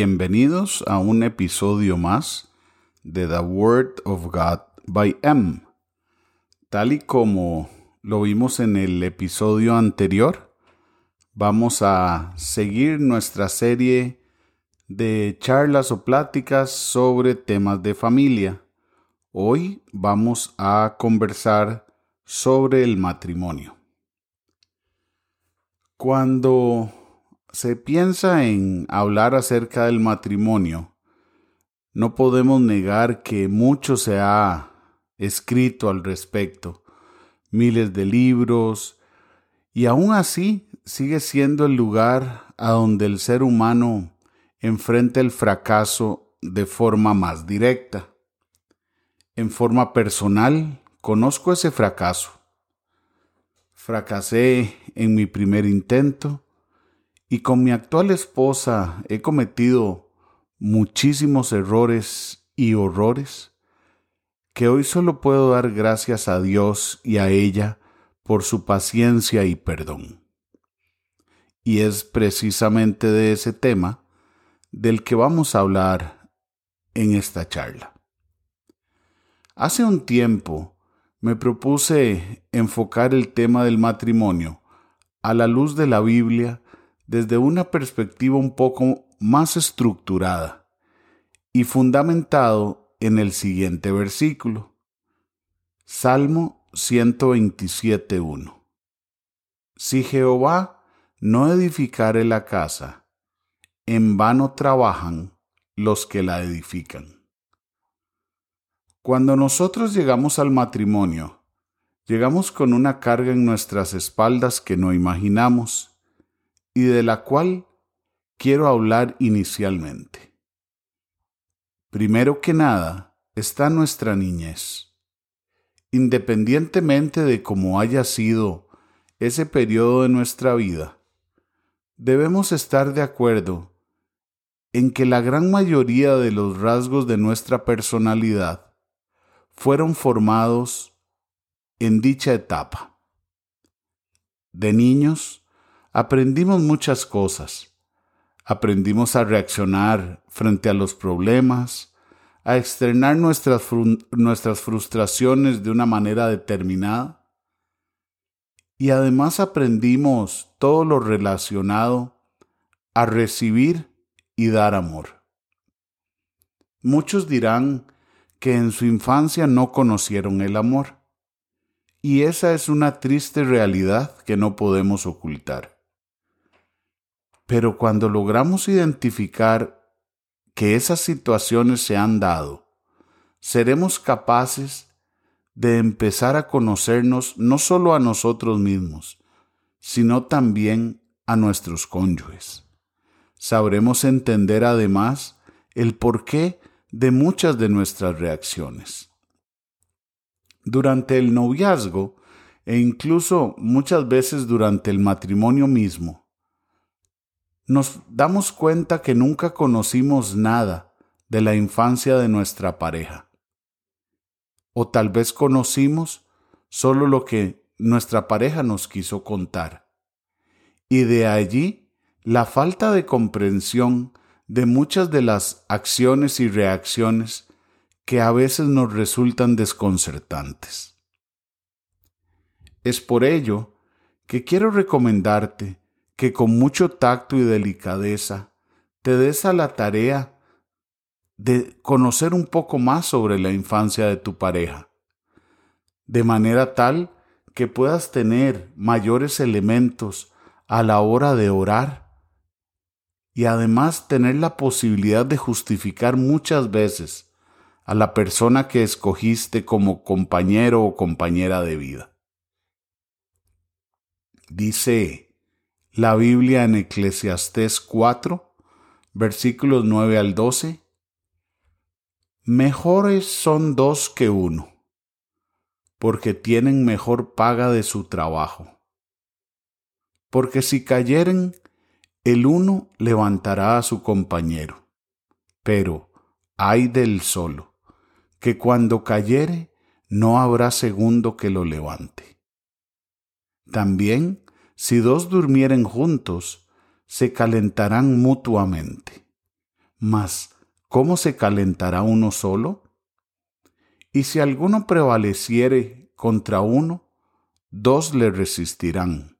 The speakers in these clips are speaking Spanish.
Bienvenidos a un episodio más de The Word of God by M. Tal y como lo vimos en el episodio anterior, vamos a seguir nuestra serie de charlas o pláticas sobre temas de familia. Hoy vamos a conversar sobre el matrimonio. Cuando se piensa en hablar acerca del matrimonio, no podemos negar que mucho se ha escrito al respecto, miles de libros, y aún así sigue siendo el lugar a donde el ser humano enfrenta el fracaso de forma más directa. En forma personal, conozco ese fracaso. Fracasé en mi primer intento, y con mi actual esposa he cometido muchísimos errores y horrores que hoy solo puedo dar gracias a Dios y a ella por su paciencia y perdón. Y es precisamente de ese tema del que vamos a hablar en esta charla. Hace un tiempo me propuse enfocar el tema del matrimonio a la luz de la Biblia desde una perspectiva un poco más estructurada y fundamentado en el siguiente versículo. Salmo 127.1. Si Jehová no edificare la casa, en vano trabajan los que la edifican. Cuando nosotros llegamos al matrimonio, llegamos con una carga en nuestras espaldas que no imaginamos y de la cual quiero hablar inicialmente. Primero que nada está nuestra niñez. Independientemente de cómo haya sido ese periodo de nuestra vida, debemos estar de acuerdo en que la gran mayoría de los rasgos de nuestra personalidad fueron formados en dicha etapa. De niños, aprendimos muchas cosas. Aprendimos a reaccionar frente a los problemas, a externar nuestras, nuestras frustraciones de una manera determinada. Y además aprendimos todo lo relacionado a recibir y dar amor. Muchos dirán que en su infancia no conocieron el amor. Y esa es una triste realidad que no podemos ocultar. Pero cuando logramos identificar que esas situaciones se han dado, seremos capaces de empezar a conocernos no solo a nosotros mismos, sino también a nuestros cónyuges. Sabremos entender además el porqué de muchas de nuestras reacciones. Durante el noviazgo e incluso muchas veces durante el matrimonio mismo, nos damos cuenta que nunca conocimos nada de la infancia de nuestra pareja. O tal vez conocimos solo lo que nuestra pareja nos quiso contar. Y de allí la falta de comprensión de muchas de las acciones y reacciones que a veces nos resultan desconcertantes. Es por ello que quiero recomendarte que con mucho tacto y delicadeza te des a la tarea de conocer un poco más sobre la infancia de tu pareja, de manera tal que puedas tener mayores elementos a la hora de orar y además tener la posibilidad de justificar muchas veces a la persona que escogiste como compañero o compañera de vida. Dice la Biblia en Eclesiastés 4, versículos 9 al 12. Mejores son dos que uno, porque tienen mejor paga de su trabajo. Porque si cayeren, el uno levantará a su compañero. Pero ay del solo, que cuando cayere no habrá segundo que lo levante. También si dos durmieren juntos, se calentarán mutuamente. Mas, ¿cómo se calentará uno solo? Y si alguno prevaleciere contra uno, dos le resistirán,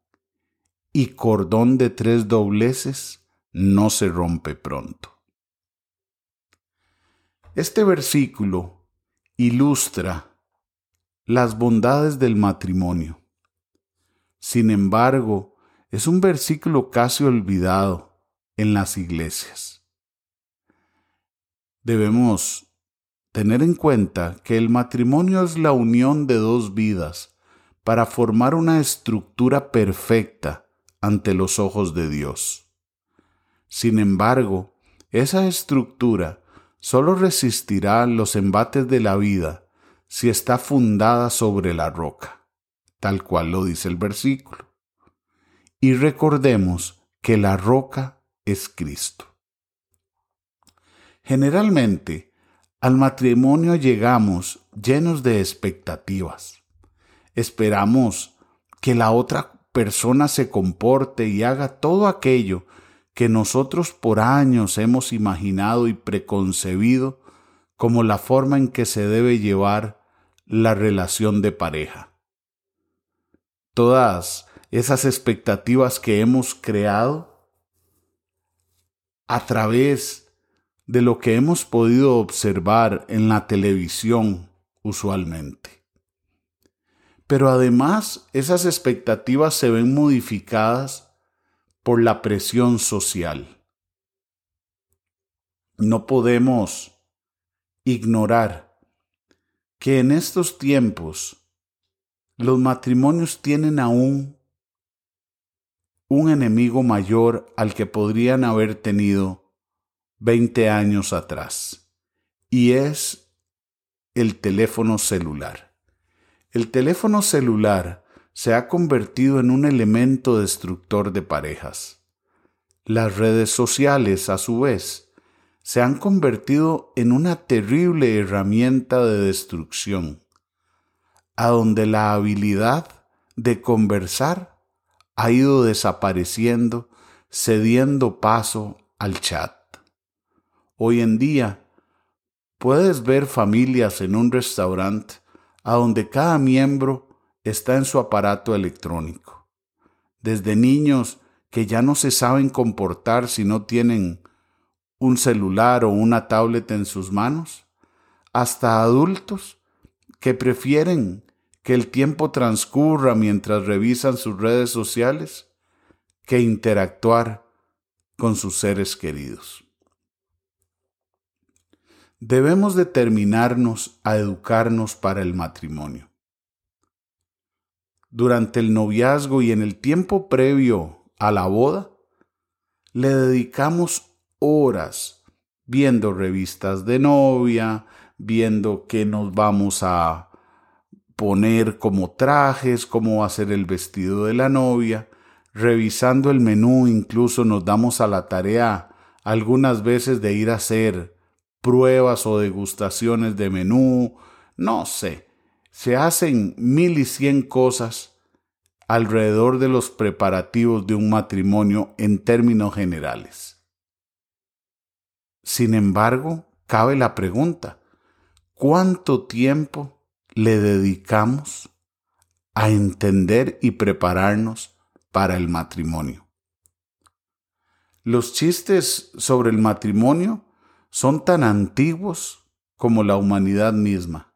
y cordón de tres dobleces no se rompe pronto. Este versículo ilustra las bondades del matrimonio. Sin embargo, es un versículo casi olvidado en las iglesias. Debemos tener en cuenta que el matrimonio es la unión de dos vidas para formar una estructura perfecta ante los ojos de Dios. Sin embargo, esa estructura solo resistirá los embates de la vida si está fundada sobre la roca, tal cual lo dice el versículo. Y recordemos que la roca es Cristo. Generalmente, al matrimonio llegamos llenos de expectativas. Esperamos que la otra persona se comporte y haga todo aquello que nosotros por años hemos imaginado y preconcebido como la forma en que se debe llevar la relación de pareja. Todas esas expectativas que hemos creado a través de lo que hemos podido observar en la televisión usualmente. Pero además esas expectativas se ven modificadas por la presión social. No podemos ignorar que en estos tiempos los matrimonios tienen aún un enemigo mayor al que podrían haber tenido 20 años atrás, y es el teléfono celular. El teléfono celular se ha convertido en un elemento destructor de parejas. Las redes sociales, a su vez, se han convertido en una terrible herramienta de destrucción, a donde la habilidad de conversar ha ido desapareciendo, cediendo paso al chat. Hoy en día puedes ver familias en un restaurante a donde cada miembro está en su aparato electrónico. Desde niños que ya no se saben comportar si no tienen un celular o una tablet en sus manos, hasta adultos que prefieren que el tiempo transcurra mientras revisan sus redes sociales que interactuar con sus seres queridos. Debemos determinarnos a educarnos para el matrimonio. Durante el noviazgo y en el tiempo previo a la boda, le dedicamos horas viendo revistas de novia, viendo qué nos vamos a poner como trajes, cómo va a ser el vestido de la novia, revisando el menú, incluso nos damos a la tarea algunas veces de ir a hacer pruebas o degustaciones de menú, no sé, se hacen mil y cien cosas alrededor de los preparativos de un matrimonio en términos generales. Sin embargo, cabe la pregunta, ¿cuánto tiempo le dedicamos a entender y prepararnos para el matrimonio. Los chistes sobre el matrimonio son tan antiguos como la humanidad misma.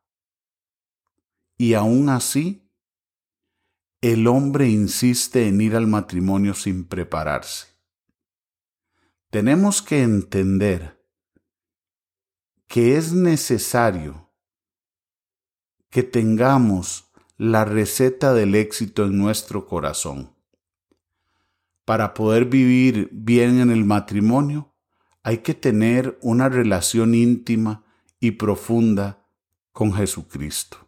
Y aún así, el hombre insiste en ir al matrimonio sin prepararse. Tenemos que entender que es necesario que tengamos la receta del éxito en nuestro corazón. Para poder vivir bien en el matrimonio, hay que tener una relación íntima y profunda con Jesucristo.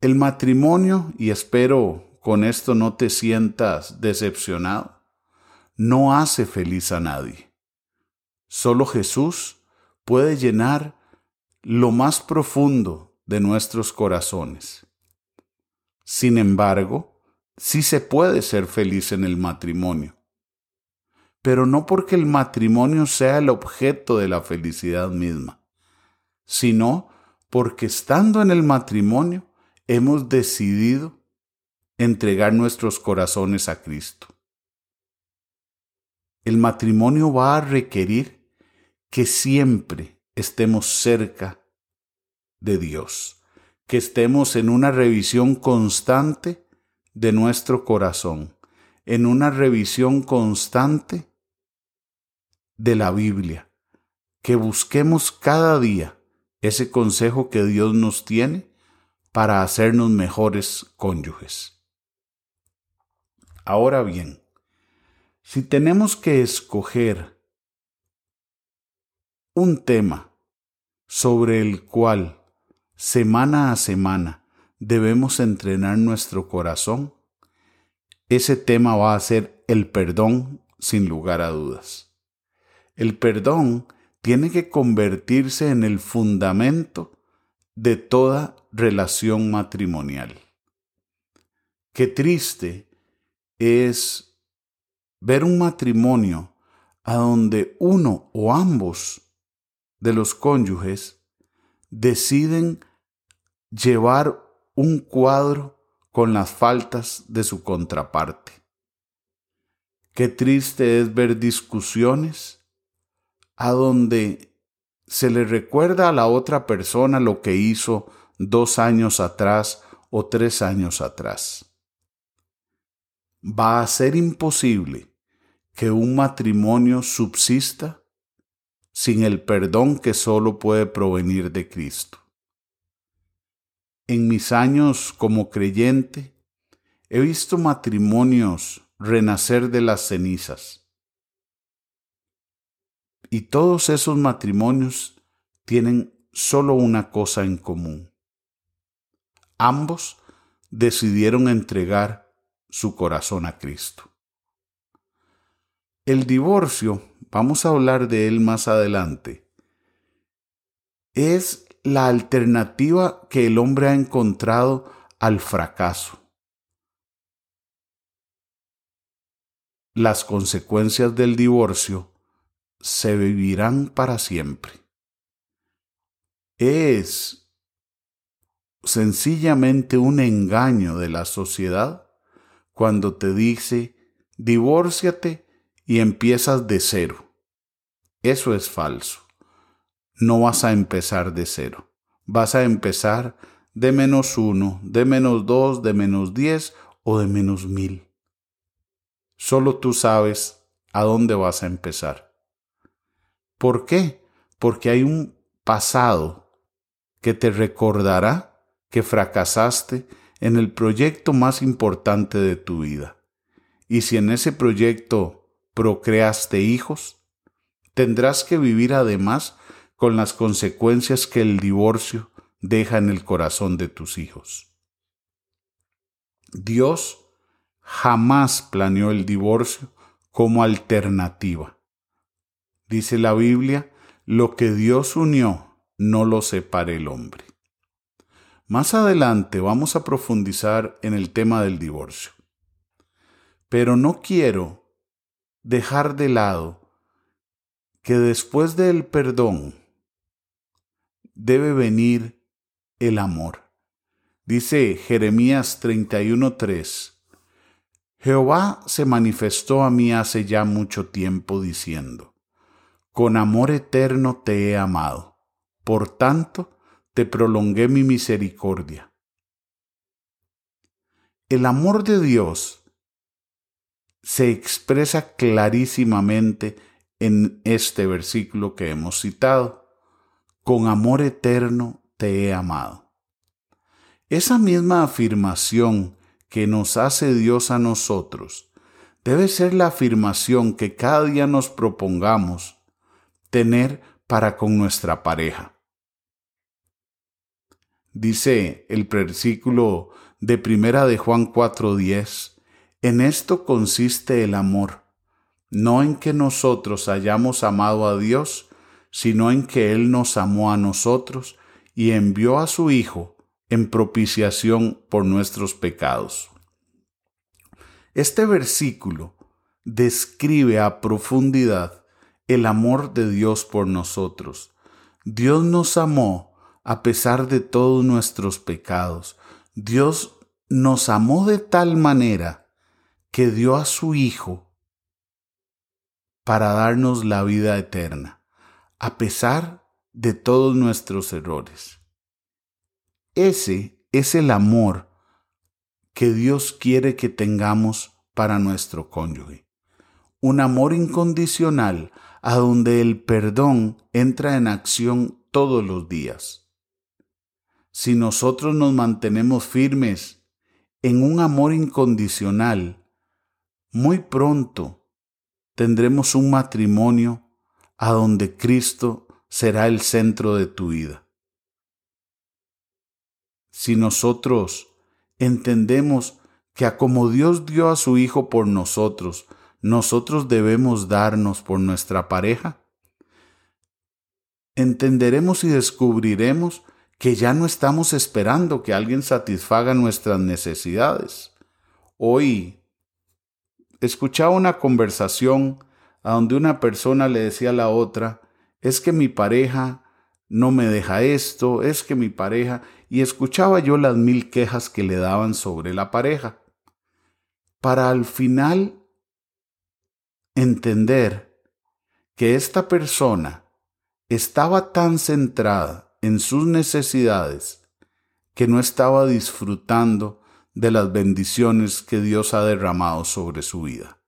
El matrimonio, y espero con esto no te sientas decepcionado, no hace feliz a nadie. Solo Jesús puede llenar lo más profundo de nuestros corazones. Sin embargo, sí se puede ser feliz en el matrimonio. pero no porque el matrimonio sea el objeto de la felicidad misma, sino porque estando en el matrimonio hemos decidido entregar nuestros corazones a Cristo. El matrimonio va a requerir que siempre estemos cerca de Dios, que estemos en una revisión constante de nuestro corazón, en una revisión constante de la Biblia, que busquemos cada día ese consejo que Dios nos tiene para hacernos mejores cónyuges. Ahora bien, si tenemos que escoger un tema sobre el cual semana a semana debemos entrenar nuestro corazón, ese tema va a ser el perdón sin lugar a dudas. El perdón tiene que convertirse en el fundamento de toda relación matrimonial. Qué triste es ver un matrimonio a donde uno o ambos de los cónyuges deciden llevar un cuadro con las faltas de su contraparte. Qué triste es ver discusiones a donde se le recuerda a la otra persona lo que hizo dos años atrás o tres años atrás. Va a ser imposible que un matrimonio subsista sin el perdón que solo puede provenir de Cristo. En mis años como creyente, he visto matrimonios renacer de las cenizas y todos esos matrimonios tienen solo una cosa en común. Ambos decidieron entregar su corazón a Cristo. El divorcio, vamos a hablar de él más adelante, es la alternativa que el hombre ha encontrado al fracaso. Las consecuencias del divorcio se vivirán para siempre. Es sencillamente un engaño de la sociedad cuando te dice divórciate y empiezas de cero. Eso es falso. No vas a empezar de cero. Vas a empezar de menos uno, de menos dos, de menos diez o de menos mil. Solo tú sabes a dónde vas a empezar. ¿Por qué? Porque hay un pasado que te recordará que fracasaste en el proyecto más importante de tu vida. Y si en ese proyecto procreaste hijos, tendrás que vivir además con las consecuencias que el divorcio deja en el corazón de tus hijos. Dios jamás planeó el divorcio como alternativa. Dice la Biblia, lo que Dios unió, no lo separe el hombre. Más adelante vamos a profundizar en el tema del divorcio. Pero no quiero dejar de lado que después del perdón debe venir el amor. Dice Jeremías 31:3, Jehová se manifestó a mí hace ya mucho tiempo diciendo, con amor eterno te he amado, por tanto te prolongué mi misericordia. El amor de Dios se expresa clarísimamente en este versículo que hemos citado. Con amor eterno te he amado. Esa misma afirmación que nos hace Dios a nosotros debe ser la afirmación que cada día nos propongamos tener para con nuestra pareja. Dice el versículo de primera de Juan 4:10, en esto consiste el amor, no en que nosotros hayamos amado a Dios, sino en que Él nos amó a nosotros y envió a su Hijo en propiciación por nuestros pecados. Este versículo describe a profundidad el amor de Dios por nosotros. Dios nos amó a pesar de todos nuestros pecados. Dios nos amó de tal manera que dio a su Hijo para darnos la vida eterna, a pesar de todos nuestros errores. Ese es el amor que Dios quiere que tengamos para nuestro cónyuge. Un amor incondicional a donde el perdón entra en acción todos los días. Si nosotros nos mantenemos firmes en un amor incondicional, muy pronto tendremos un matrimonio a donde Cristo será el centro de tu vida. Si nosotros entendemos que a como Dios dio a su Hijo por nosotros, nosotros debemos darnos por nuestra pareja, entenderemos y descubriremos que ya no estamos esperando que alguien satisfaga nuestras necesidades. Hoy escuchaba una conversación a donde una persona le decía a la otra, es que mi pareja no me deja esto, es que mi pareja, y escuchaba yo las mil quejas que le daban sobre la pareja. Para al final entender que esta persona estaba tan centrada en sus necesidades que no estaba disfrutando de las bendiciones que Dios ha derramado sobre su vida.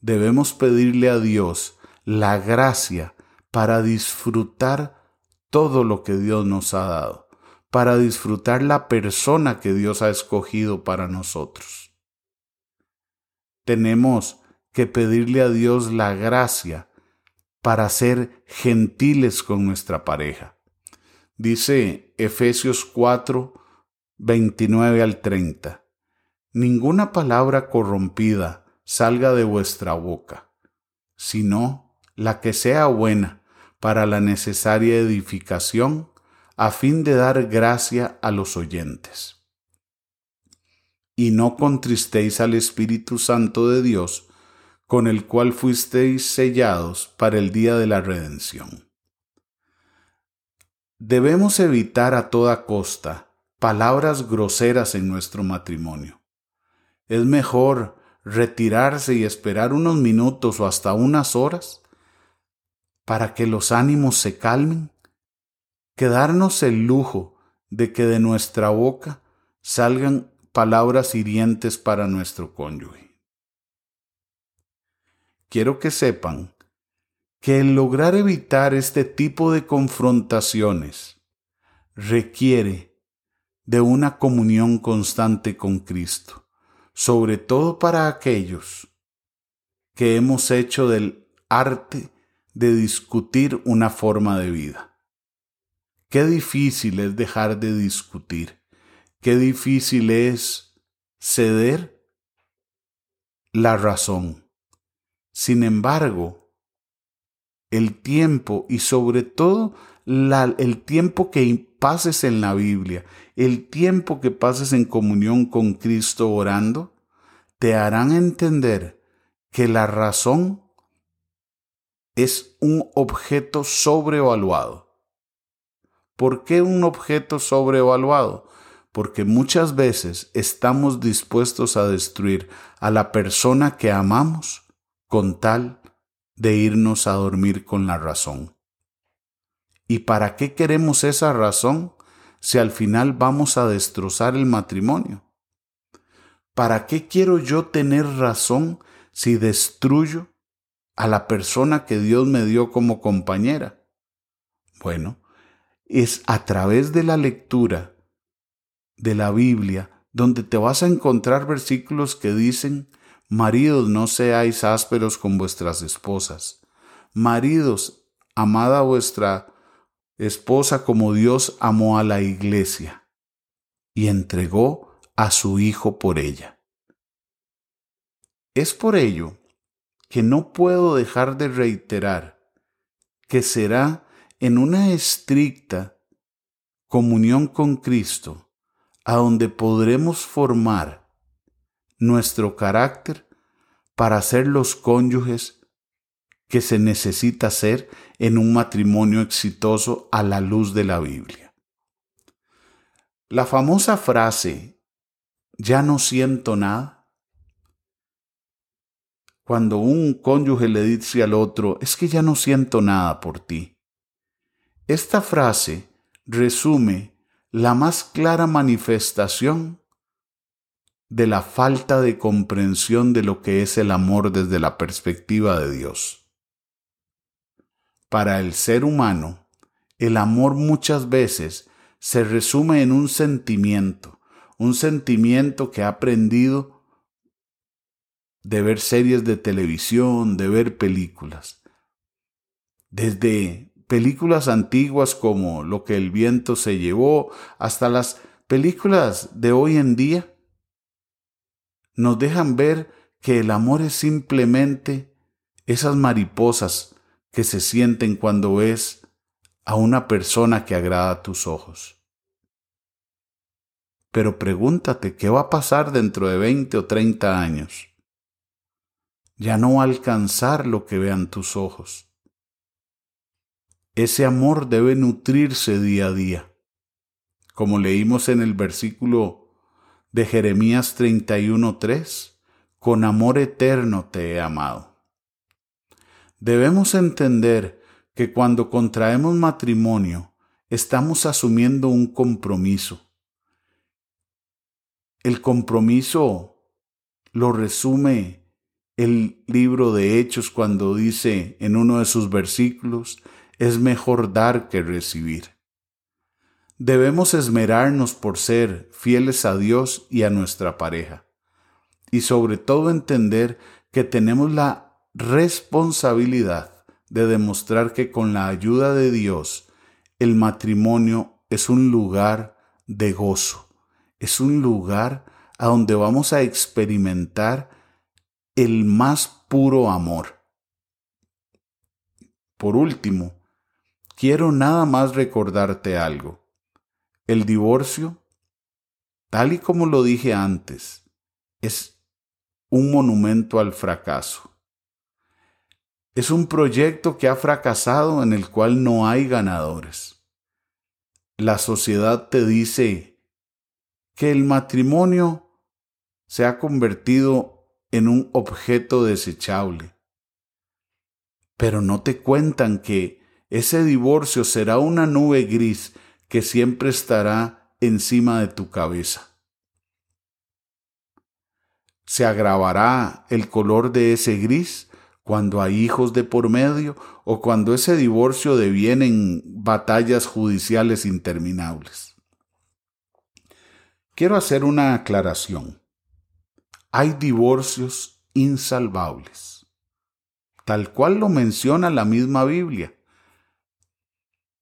Debemos pedirle a Dios la gracia para disfrutar todo lo que Dios nos ha dado, para disfrutar la persona que Dios ha escogido para nosotros tenemos que pedirle a Dios la gracia para ser gentiles con nuestra pareja. Dice Efesios 4, 29 al 30. Ninguna palabra corrompida salga de vuestra boca, sino la que sea buena para la necesaria edificación, a fin de dar gracia a los oyentes y no contristéis al Espíritu Santo de Dios, con el cual fuisteis sellados para el día de la redención. Debemos evitar a toda costa palabras groseras en nuestro matrimonio. Es mejor retirarse y esperar unos minutos o hasta unas horas para que los ánimos se calmen, que darnos el lujo de que de nuestra boca salgan palabras hirientes para nuestro cónyuge. Quiero que sepan que el lograr evitar este tipo de confrontaciones requiere de una comunión constante con Cristo, sobre todo para aquellos que hemos hecho del arte de discutir una forma de vida. Qué difícil es dejar de discutir qué difícil es ceder la razón. Sin embargo, el tiempo y sobre todo el tiempo que pases en la Biblia, el tiempo que pases en comunión con Cristo orando, te harán entender que la razón es un objeto sobrevaluado. ¿Por qué un objeto sobrevaluado? porque muchas veces estamos dispuestos a destruir a la persona que amamos con tal de irnos a dormir con la razón. ¿Y para qué queremos esa razón si al final vamos a destrozar el matrimonio? ¿Para qué quiero yo tener razón si destruyo a la persona que Dios me dio como compañera? Bueno, es a través de la lectura de la Biblia donde te vas a encontrar versículos que dicen, Maridos, no seáis ásperos con vuestras esposas. Maridos, amad a vuestra esposa como Dios amó a la iglesia y entregó a su Hijo por ella. Es por ello que no puedo dejar de reiterar que será en una estricta comunión con Cristo a donde podremos formar nuestro carácter para ser los cónyuges que se necesita ser en un matrimonio exitoso a la luz de la Biblia. La famosa frase, ya no siento nada, cuando un cónyuge le dice al otro, es que ya no siento nada por ti. Esta frase resume la más clara manifestación de la falta de comprensión de lo que es el amor desde la perspectiva de Dios. Para el ser humano, el amor muchas veces se resume en un sentimiento, un sentimiento que ha aprendido de ver series de televisión, de ver películas. Desde películas antiguas como Lo que el viento se llevó hasta las películas de hoy en día, nos dejan ver que el amor es simplemente esas mariposas que se sienten cuando ves a una persona que agrada a tus ojos. Pero pregúntate, ¿qué va a pasar dentro de 20 o 30 años? Ya no alcanzar lo que vean tus ojos. Ese amor debe nutrirse día a día. Como leímos en el versículo de Jeremías 31:3, con amor eterno te he amado. Debemos entender que cuando contraemos matrimonio, estamos asumiendo un compromiso. El compromiso lo resume el libro de Hechos cuando dice en uno de sus versículos, es mejor dar que recibir. Debemos esmerarnos por ser fieles a Dios y a nuestra pareja. Y sobre todo entender que tenemos la responsabilidad de demostrar que con la ayuda de Dios el matrimonio es un lugar de gozo, es un lugar a donde vamos a experimentar el más puro amor. Por último, quiero nada más recordarte algo. El divorcio, tal y como lo dije antes, es un monumento al fracaso. Es un proyecto que ha fracasado en el cual no hay ganadores. La sociedad te dice que el matrimonio se ha convertido en un objeto desechable. Pero no te cuentan que ese divorcio será una nube gris que siempre estará encima de tu cabeza. Se agravará el color de ese gris cuando hay hijos de por medio o cuando ese divorcio deviene en batallas judiciales interminables. Quiero hacer una aclaración. Hay divorcios insalvables, tal cual lo menciona la misma Biblia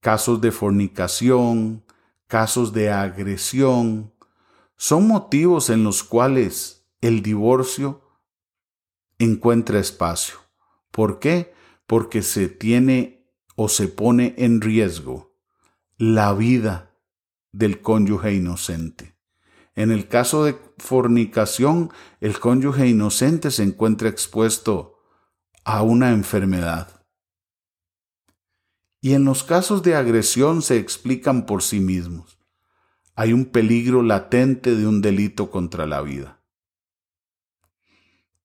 casos de fornicación, casos de agresión, son motivos en los cuales el divorcio encuentra espacio. ¿Por qué? Porque se tiene o se pone en riesgo la vida del cónyuge inocente. En el caso de fornicación, el cónyuge inocente se encuentra expuesto a una enfermedad y en los casos de agresión se explican por sí mismos. Hay un peligro latente de un delito contra la vida.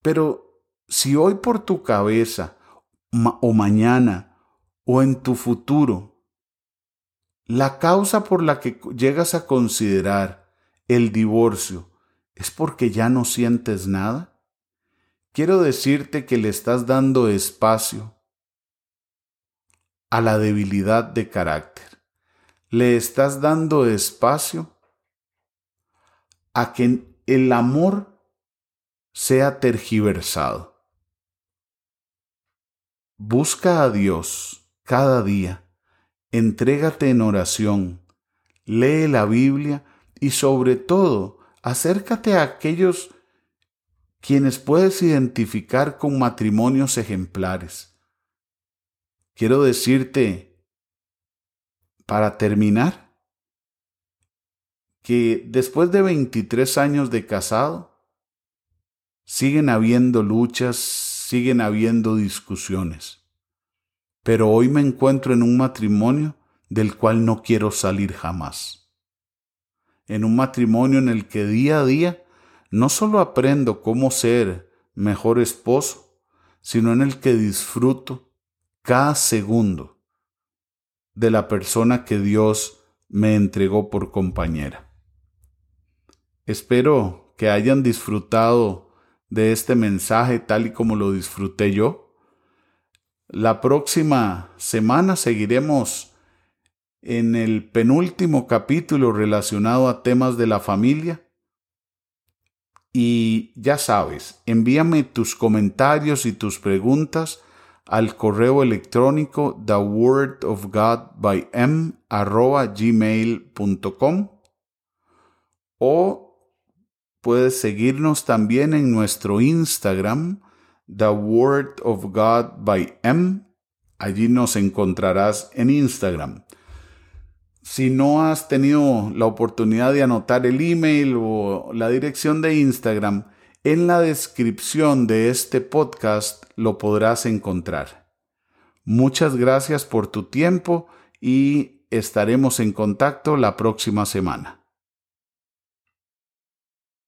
Pero si hoy por tu cabeza o mañana o en tu futuro, la causa por la que llegas a considerar el divorcio es porque ya no sientes nada, quiero decirte que le estás dando espacio a la debilidad de carácter. Le estás dando espacio a que el amor sea tergiversado. Busca a Dios cada día, entrégate en oración, lee la Biblia y sobre todo acércate a aquellos quienes puedes identificar con matrimonios ejemplares. Quiero decirte, para terminar, que después de 23 años de casado, siguen habiendo luchas, siguen habiendo discusiones. Pero hoy me encuentro en un matrimonio del cual no quiero salir jamás. En un matrimonio en el que día a día no solo aprendo cómo ser mejor esposo, sino en el que disfruto cada segundo de la persona que Dios me entregó por compañera. Espero que hayan disfrutado de este mensaje tal y como lo disfruté yo. La próxima semana seguiremos en el penúltimo capítulo relacionado a temas de la familia. Y ya sabes, envíame tus comentarios y tus preguntas al correo electrónico thewordofgodbym o puedes seguirnos también en nuestro Instagram, The Word of God by M. Allí nos encontrarás en Instagram. Si no has tenido la oportunidad de anotar el email o la dirección de Instagram, en la descripción de este podcast lo podrás encontrar. Muchas gracias por tu tiempo y estaremos en contacto la próxima semana.